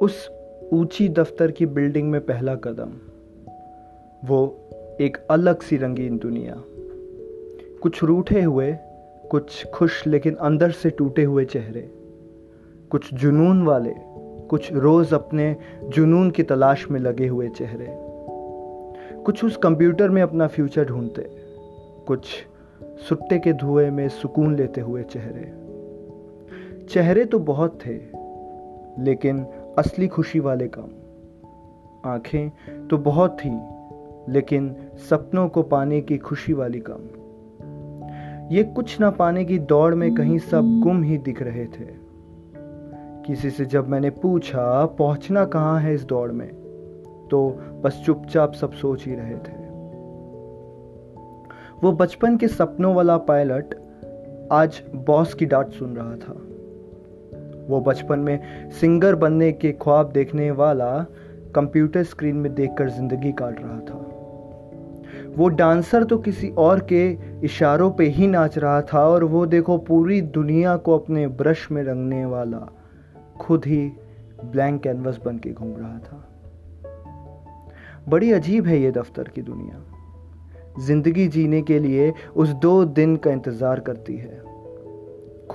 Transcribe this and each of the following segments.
उस ऊँची दफ्तर की बिल्डिंग में पहला कदम। वो एक अलग सी रंगीन दुनिया। कुछ रूठे हुए, कुछ खुश लेकिन अंदर से टूटे हुए चेहरे। कुछ जुनून वाले, कुछ रोज़ अपने जुनून की तलाश में लगे हुए चेहरे। कुछ उस कंप्यूटर में अपना फ्यूचर ढूंढते। कुछ सुट्टे के धुएँ में सुकून लेते हुए चेहरे। चेहरे तो बहुत थे, लेकिन असली खुशी वाले काम। आँखें तो बहुत थी, लेकिन सपनों को पाने की खुशी वाली काम। ये कुछ ना पाने की दौड़ में कहीं सब गुम ही दिख रहे थे। किसी से जब मैंने पूछा, पहुँचना कहाँ है इस दौड़ में? तो बस चुपचाप सब सोच ही रहे थे। वो बचपन के सपनों वाला पायलट आज बॉस की डांट सुन रहा था। वो बचपन में सिंगर बनने के ख्वाब देखने वाला कंप्यूटर स्क्रीन में देखकर ज़िंदगी काट रहा था। वो डांसर तो किसी और के इशारों पे ही नाच रहा था और वो देखो पूरी दुनिया को अपने ब्रश में रंगने वाला खुद ही ब्लैंक कैनवस बन के घूम रहा था। बड़ी अजीब है ये दफ्तर की दुनिया। ज़िंदगी जीने के लिए उस दो दिन का इंतज़ार करती है।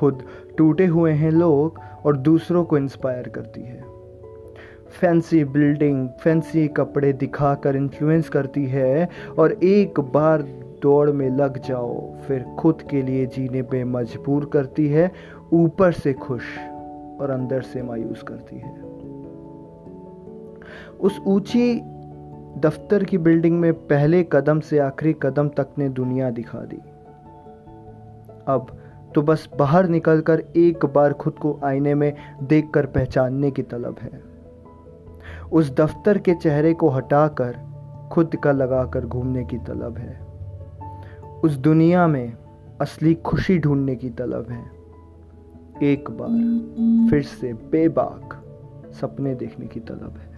खुद टूटे हुए हैं लोग और दूसरों को इंस्पायर करती है। फैंसी बिल्डिंग फैंसी कपड़े दिखाकर इन्फ्लुएंस करती है और एक बार दौड़ में लग जाओ, फिर खुद के लिए जीने पे मजबूर करती है, ऊपर से खुश और अंदर से मायूस करती है। उस ऊँची दफ्तर की बिल्डिंग में पहले कदम से आखिरी कदम तक ने दुनिया दिखा दी। अब तो बस बाहर निकलकर एक बार खुद को आईने में देखकर पहचानने की तलब है। उस दफ्तर के चेहरे को हटाकर खुद का लगाकर घूमने की तलब है। उस दुनिया में असली खुशी ढूँढने की तलब है। एक बार फिर से बेबाक सपने देखने की तलब है।